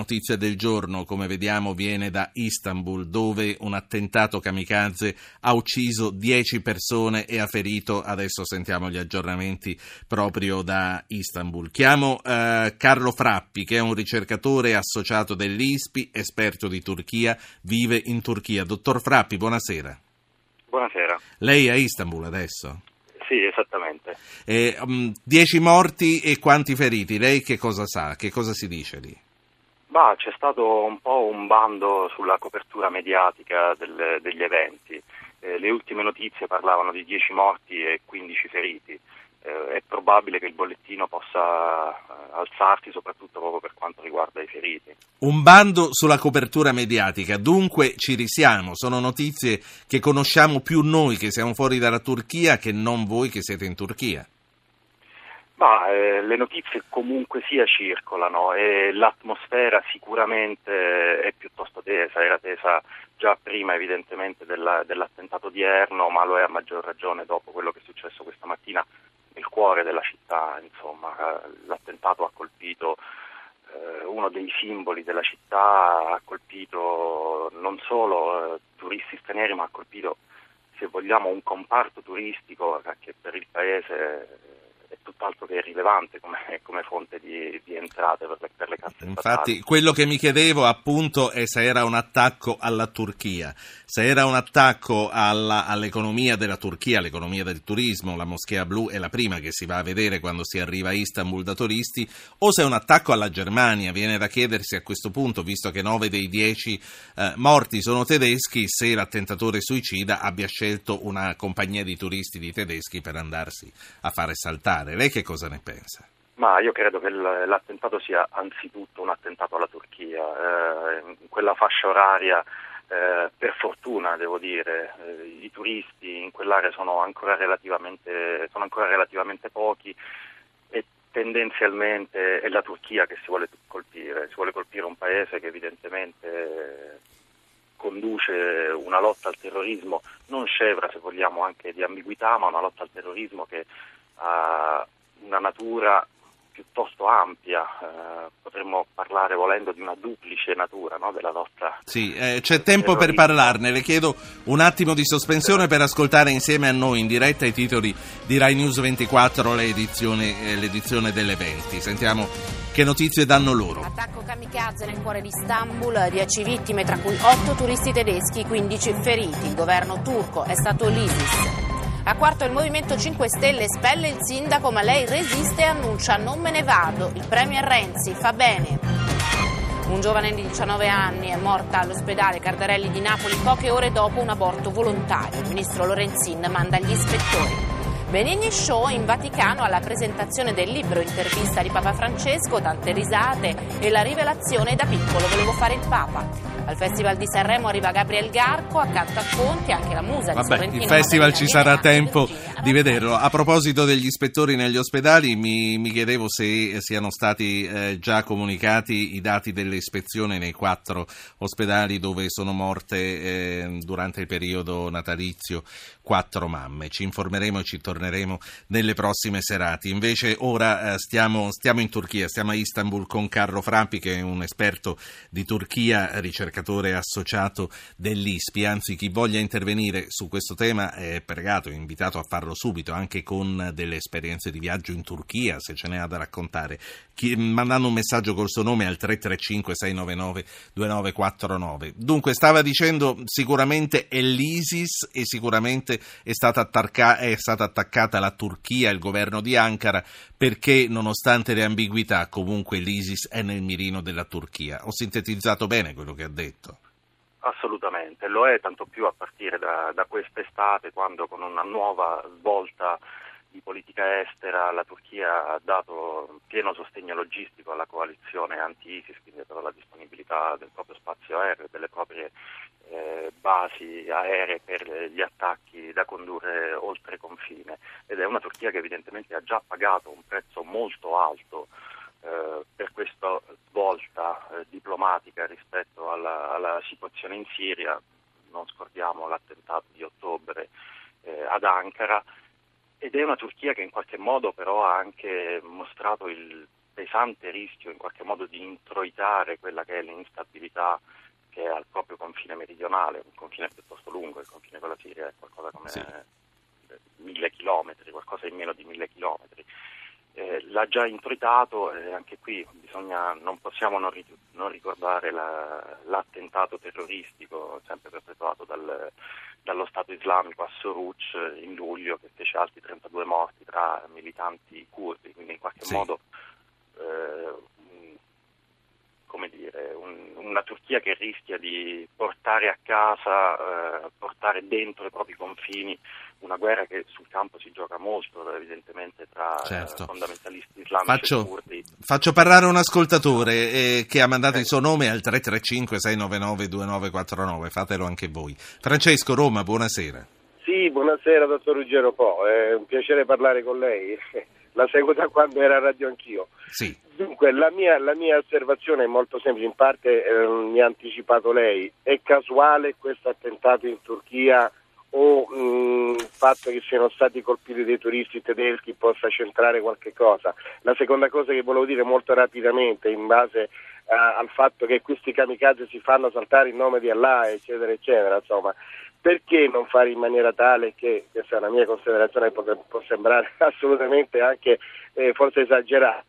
notizia del giorno, come vediamo, viene da Istanbul, dove un attentato kamikaze ha ucciso 10 persone e ha ferito, adesso sentiamo gli aggiornamenti proprio da Istanbul. Chiamo eh, Carlo Frappi, che è un ricercatore associato dell'ISPI, esperto di Turchia, vive in Turchia. Dottor Frappi, buonasera. Buonasera. Lei è a Istanbul adesso? Sì, esattamente. Eh, um, dieci morti e quanti feriti? Lei che cosa sa? Che cosa si dice lì? Bah, c'è stato un po' un bando sulla copertura mediatica del, degli eventi. Eh, le ultime notizie parlavano di 10 morti e 15 feriti eh, è probabile che il bollettino possa eh, alzarsi soprattutto proprio per quanto riguarda i feriti. Un bando sulla copertura mediatica, dunque ci risiamo, sono notizie che conosciamo più noi che siamo fuori dalla Turchia che non voi che siete in Turchia. Ma eh, le notizie comunque sia circolano e l'atmosfera sicuramente è piuttosto tesa, era tesa già prima evidentemente della, dell'attentato odierno, ma lo è a maggior ragione dopo quello che è successo questa mattina nel cuore della città, insomma, l'attentato ha colpito eh, uno dei simboli della città, ha colpito non solo eh, turisti stranieri, ma ha colpito, se vogliamo, un comparto turistico che per il paese tutt'altro che rilevante come, come fonte di, di, entrate per le, per le casse Infatti, quello che mi chiedevo appunto è se era un attacco alla Turchia, se era un attacco alla, all'economia della Turchia, all'economia del turismo, la Moschea Blu è la prima che si va a vedere quando si arriva a Istanbul da turisti, o se è un attacco alla Germania. Viene da chiedersi a questo punto, visto che nove dei dieci eh, morti sono tedeschi, se l'attentatore suicida abbia scelto una compagnia di turisti di tedeschi per andarsi a fare saltare. Lei che cosa ne pensa? Ma io credo che l'attentato sia anzitutto un attentato alla Turchia. Eh, in quella fascia oraria, eh, per fortuna devo dire, eh, i turisti in quell'area sono ancora, sono ancora relativamente pochi e tendenzialmente è la Turchia che si vuole colpire. Si vuole colpire un paese che evidentemente conduce una lotta al terrorismo non scevra, se vogliamo, anche di ambiguità, ma una lotta al terrorismo che ha una natura piuttosto ampia, eh, potremmo parlare volendo di una duplice natura no, della nostra. Sì, eh, c'è tempo per parlarne, le chiedo un attimo di sospensione per ascoltare insieme a noi in diretta i titoli di Rai News 24, l'edizione, eh, l'edizione delle 20. Sentiamo che notizie danno loro. Attacco kamikaze nel cuore di Istanbul, 10 vittime tra cui 8 turisti tedeschi, 15 feriti. Il governo turco è stato l'ISIS. A quarto il Movimento 5 Stelle espelle il sindaco, ma lei resiste e annuncia non me ne vado. Il Premier Renzi fa bene. Un giovane di 19 anni è morta all'ospedale Cardarelli di Napoli poche ore dopo un aborto volontario. Il ministro Lorenzin manda gli ispettori. Benigni Show in Vaticano alla presentazione del libro intervista di Papa Francesco, tante risate e la rivelazione da piccolo volevo fare il Papa. Al Festival di Sanremo arriva Gabriel Garco, accanto a Conti anche la musa Vabbè, di Sorrentino. Il festival ci sarà tempo di vederlo. A proposito degli ispettori negli ospedali, mi, mi chiedevo se siano stati eh, già comunicati i dati dell'ispezione nei quattro ospedali dove sono morte eh, durante il periodo natalizio quattro mamme. Ci informeremo e ci torneremo nelle prossime serate. Invece ora eh, stiamo, stiamo in Turchia, stiamo a Istanbul con Carlo Frappi che è un esperto di Turchia, ricercatore ricercatore associato dell'ISPI, anzi chi voglia intervenire su questo tema è pregato, è invitato a farlo subito, anche con delle esperienze di viaggio in Turchia, se ce n'è da raccontare, chi, mandando un messaggio col suo nome al 335 699 2949. Dunque, stava dicendo sicuramente è l'ISIS e sicuramente è stata, attacca- è stata attaccata la Turchia, il governo di Ankara, perché nonostante le ambiguità comunque l'ISIS è nel mirino della Turchia. Ho sintetizzato bene quello che ha detto detto. Assolutamente, lo è tanto più a partire da, da quest'estate quando con una nuova svolta di politica estera la Turchia ha dato pieno sostegno logistico alla coalizione anti-ISIS, quindi ha dato la disponibilità del proprio spazio aereo, delle proprie eh, basi aeree per gli attacchi da condurre oltre confine ed è una Turchia che evidentemente ha già pagato un prezzo molto alto eh, per questa svolta eh, diplomatica rispetto alla, alla, situazione in Siria, non scordiamo l'attentato di ottobre eh, ad Ankara, ed è una Turchia che in qualche modo però ha anche mostrato il pesante rischio in qualche modo di introitare quella che è l'instabilità che è al proprio confine meridionale, un confine piuttosto lungo, il confine con la Siria è qualcosa come sì. mille chilometri, qualcosa in meno di mille chilometri. Eh, l'ha già introitato e anche qui bisogna, non possiamo non, ri, non ricordare la, l'attentato terroristico sempre perpetuato dal, dallo Stato islamico a Soruc in luglio che fece altri 32 morti tra militanti curdi, quindi in qualche sì. modo eh, come dire, un, una Turchia che rischia di portare a casa, eh, portare dentro i propri confini una guerra che sul campo si gioca molto evidentemente tra certo. fondamentalisti islamici faccio, e curdi. Faccio parlare un ascoltatore eh, che ha mandato eh. il suo nome al 335 699 2949, fatelo anche voi. Francesco Roma, buonasera. Sì, buonasera dottor Ruggero Po, è un piacere parlare con lei la seguo da quando era a radio anch'io. Sì. Dunque, la mia, la mia, osservazione è molto semplice, in parte eh, mi ha anticipato lei. È casuale questo attentato in Turchia o mm, il fatto che siano stati colpiti dei turisti tedeschi possa centrare qualche cosa? La seconda cosa che volevo dire molto rapidamente, in base a, al fatto che questi kamikaze si fanno saltare in nome di Allah, eccetera, eccetera, insomma, perché non fare in maniera tale che, questa è una mia considerazione, può, può sembrare assolutamente anche eh, forse esagerata,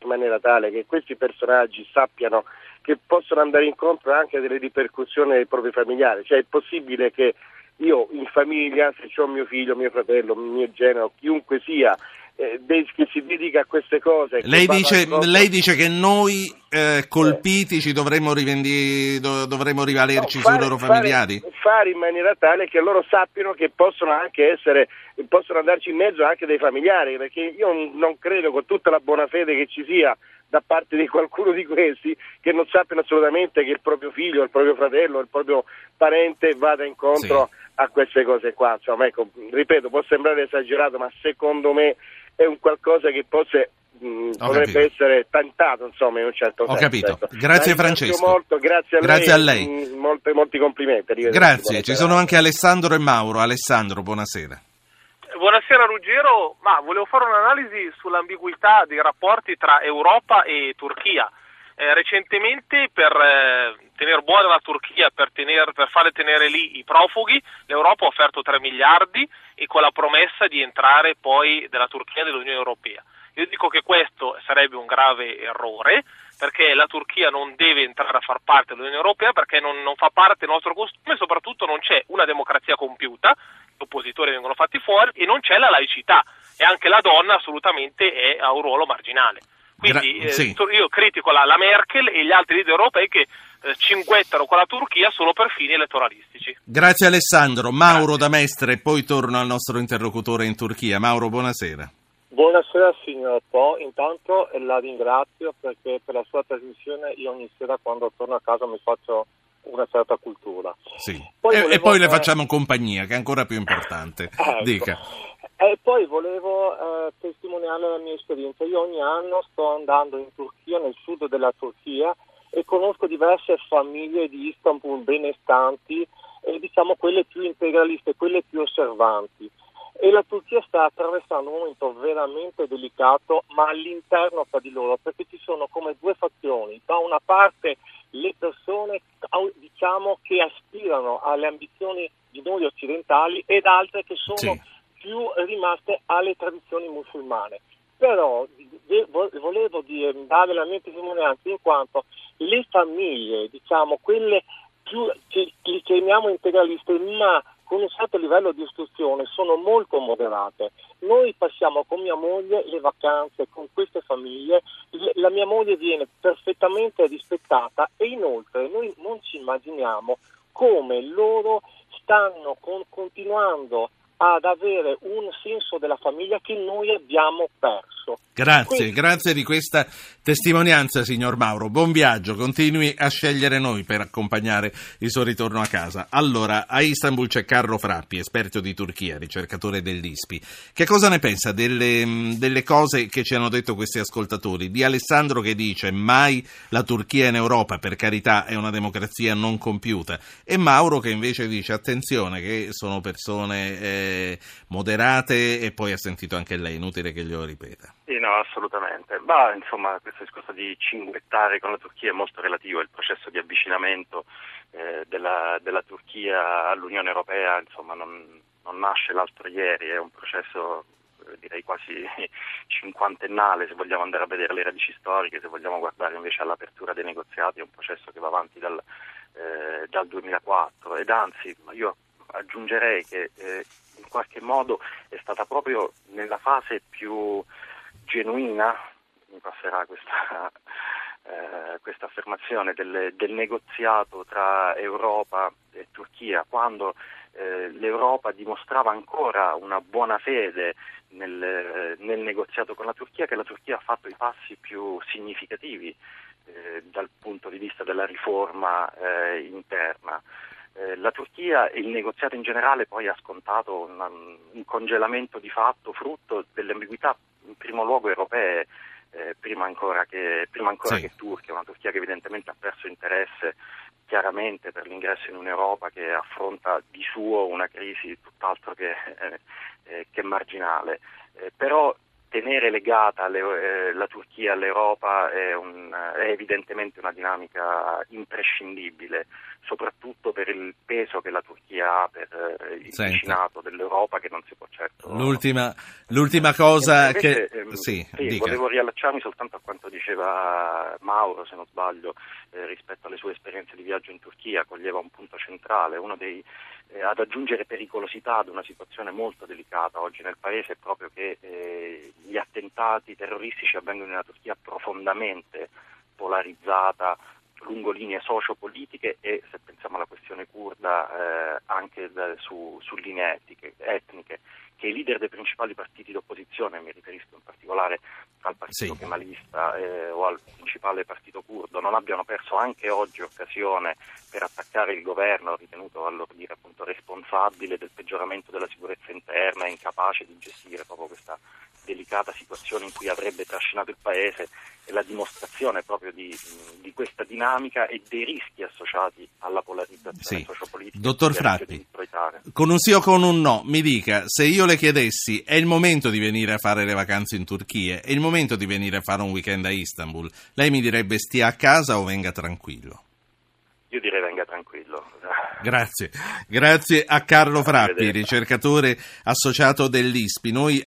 in maniera tale che questi personaggi sappiano che possono andare incontro anche delle ripercussioni ai propri familiari, cioè è possibile che io in famiglia, se ho mio figlio, mio fratello, mio genero, chiunque sia, eh, che si dedica a queste cose. Lei dice, lei dice, che noi eh, colpiti ci dovremmo, rivendi, dovremmo rivalerci no, fare, sui loro familiari? Fare, fare, in maniera tale che loro sappiano che possono anche essere, possono andarci in mezzo anche dei familiari, perché io non credo con tutta la buona fede che ci sia da parte di qualcuno di questi che non sappiano assolutamente che il proprio figlio, il proprio fratello, il proprio parente vada incontro sì. A queste cose qua. Insomma, ecco, ripeto, può sembrare esagerato, ma secondo me è un qualcosa che forse mh, potrebbe capito. essere tentato insomma in un certo Ho senso. capito. Ecco. Grazie La Francesco. Molto, grazie a grazie lei. A lei. Mh, molti, molti complimenti. Grazie, ci sono anche Alessandro e Mauro. Alessandro, buonasera. Buonasera Ruggero, ma volevo fare un'analisi sull'ambiguità dei rapporti tra Europa e Turchia. Eh, recentemente per eh, tenere buona la Turchia, per, tener, per, fare tenere lì i profughi, l'Europa ha offerto 3 miliardi e con la promessa di entrare poi della Turchia nell'Unione Europea. Io dico che questo sarebbe un grave errore perché la Turchia non deve entrare a far parte dell'Unione Europea perché non, non fa parte del nostro costume e soprattutto non c'è una democrazia compiuta, gli oppositori vengono fatti fuori e non c'è la laicità e anche la donna assolutamente ha un ruolo marginale. Quindi Gra- sì. eh, io critico la, la, Merkel e gli altri leader europei che eh, cinguettano con la Turchia solo per fini elettoralistici. Grazie Alessandro. Mauro Grazie. da Mestre, poi torno al nostro interlocutore in Turchia. Mauro, buonasera. Buonasera signor Po, intanto la ringrazio perché per la sua trasmissione io ogni sera quando torno a casa mi faccio una certa cultura. Sì. Poi e, volevo... e, poi le facciamo compagnia, che è ancora più importante. ecco. Dica. E poi volevo eh, testimoniare la mia esperienza. Io ogni anno sto andando in Turchia, nel sud della Turchia, e conosco diverse famiglie di Istanbul benestanti, e diciamo quelle più integraliste, quelle più osservanti. E la Turchia sta attraversando un momento veramente delicato, ma all'interno fra di loro, perché ci sono come due fazioni. Da una parte le persone diciamo, che aspirano alle ambizioni di noi occidentali ed altre che sono sì più rimaste alle tradizioni musulmane. Però volevo dire, dare la mia testimonianza in quanto le famiglie, diciamo, quelle più che li chiamiamo integraliste, ma con un certo livello di istruzione sono molto moderate. Noi passiamo con mia moglie le vacanze con queste famiglie, la mia moglie viene perfettamente rispettata e inoltre noi non ci immaginiamo come loro stanno con, continuando ad avere un senso della famiglia che noi abbiamo perso. Grazie, Quindi, grazie di questa testimonianza, signor Mauro. Buon viaggio, continui a scegliere noi per accompagnare il suo ritorno a casa. Allora, a Istanbul c'è Carlo Frappi, esperto di Turchia, ricercatore dell'ISPI. Che cosa ne pensa delle, delle cose che ci hanno detto questi ascoltatori? Di Alessandro che dice mai la Turchia in Europa, per carità, è una democrazia non compiuta. E Mauro che invece dice attenzione che sono persone... Eh, moderate e poi ha sentito anche lei, inutile che glielo ripeta. Sì, no, assolutamente. Ma insomma, questo discorso di cinguettare con la Turchia è molto relativo, il processo di avvicinamento eh, della, della, Turchia all'Unione Europea insomma, non, non nasce l'altro ieri, è un processo eh, direi quasi cinquantennale se vogliamo andare a vedere le radici storiche, se vogliamo guardare invece all'apertura dei negoziati, è un processo che va avanti dal, eh, dal 2004 ed anzi io aggiungerei che eh, in qualche modo è stata proprio nella fase più genuina, mi passerà questa, eh, questa affermazione, del, del, negoziato tra Europa e Turchia, quando eh, l'Europa dimostrava ancora una buona fede nel, nel, negoziato con la Turchia, che la Turchia ha fatto i passi più significativi eh, dal punto di vista della riforma eh, interna. Eh, la Turchia e il negoziato in generale poi ha scontato una, un congelamento di fatto frutto delle ambiguità in primo luogo europee, eh, prima ancora, che, prima ancora sì. che Turchia, una Turchia che evidentemente ha perso interesse chiaramente per l'ingresso in Un'Europa che affronta di suo una crisi tutt'altro che, eh, eh, che marginale. Eh, però tenere legata le, eh, la Turchia all'Europa è, un, è, evidentemente una dinamica imprescindibile, soprattutto per il peso che la Turchia ha per eh, il Senta. vicinato dell'Europa che non si può certo... L'ultima, l'ultima cosa Invece, che... ehm, sì, sì, volevo riallacciarmi soltanto a quanto diceva Mauro, se non sbaglio, eh, rispetto alle sue esperienze di viaggio in Turchia, coglieva un punto centrale, uno dei eh, ad aggiungere pericolosità ad una situazione molto delicata oggi nel Paese è proprio che eh, gli attentati terroristici avvengono in una Turchia profondamente polarizzata lungo linee sociopolitiche e se pensiamo alla questione kurda eh, anche da, su, su, linee etiche, etniche che i leader dei principali partiti d'opposizione, mi riferisco in particolare al partito Sì. kemalista eh, o al principale partito kurdo, non abbiano perso anche oggi occasione per attaccare il governo ritenuto a loro dire appunto responsabile del peggioramento della sicurezza interna e incapace di gestire proprio questa delicata situazione in cui avrebbe trascinato il paese è la dimostrazione proprio di, di questa dinamica e dei rischi associati alla polarizzazione Sì. sociopolitica. Dottor Frappi. Con un sì o con un no, mi dica, se io le chiedessi è il momento di venire a fare le vacanze in Turchia, è il momento di venire a fare un weekend a Istanbul, lei mi direbbe stia a casa o venga tranquillo? Io direi venga tranquillo. Grazie, grazie a Carlo Frappi, ricercatore associato dell'ISPI. Noi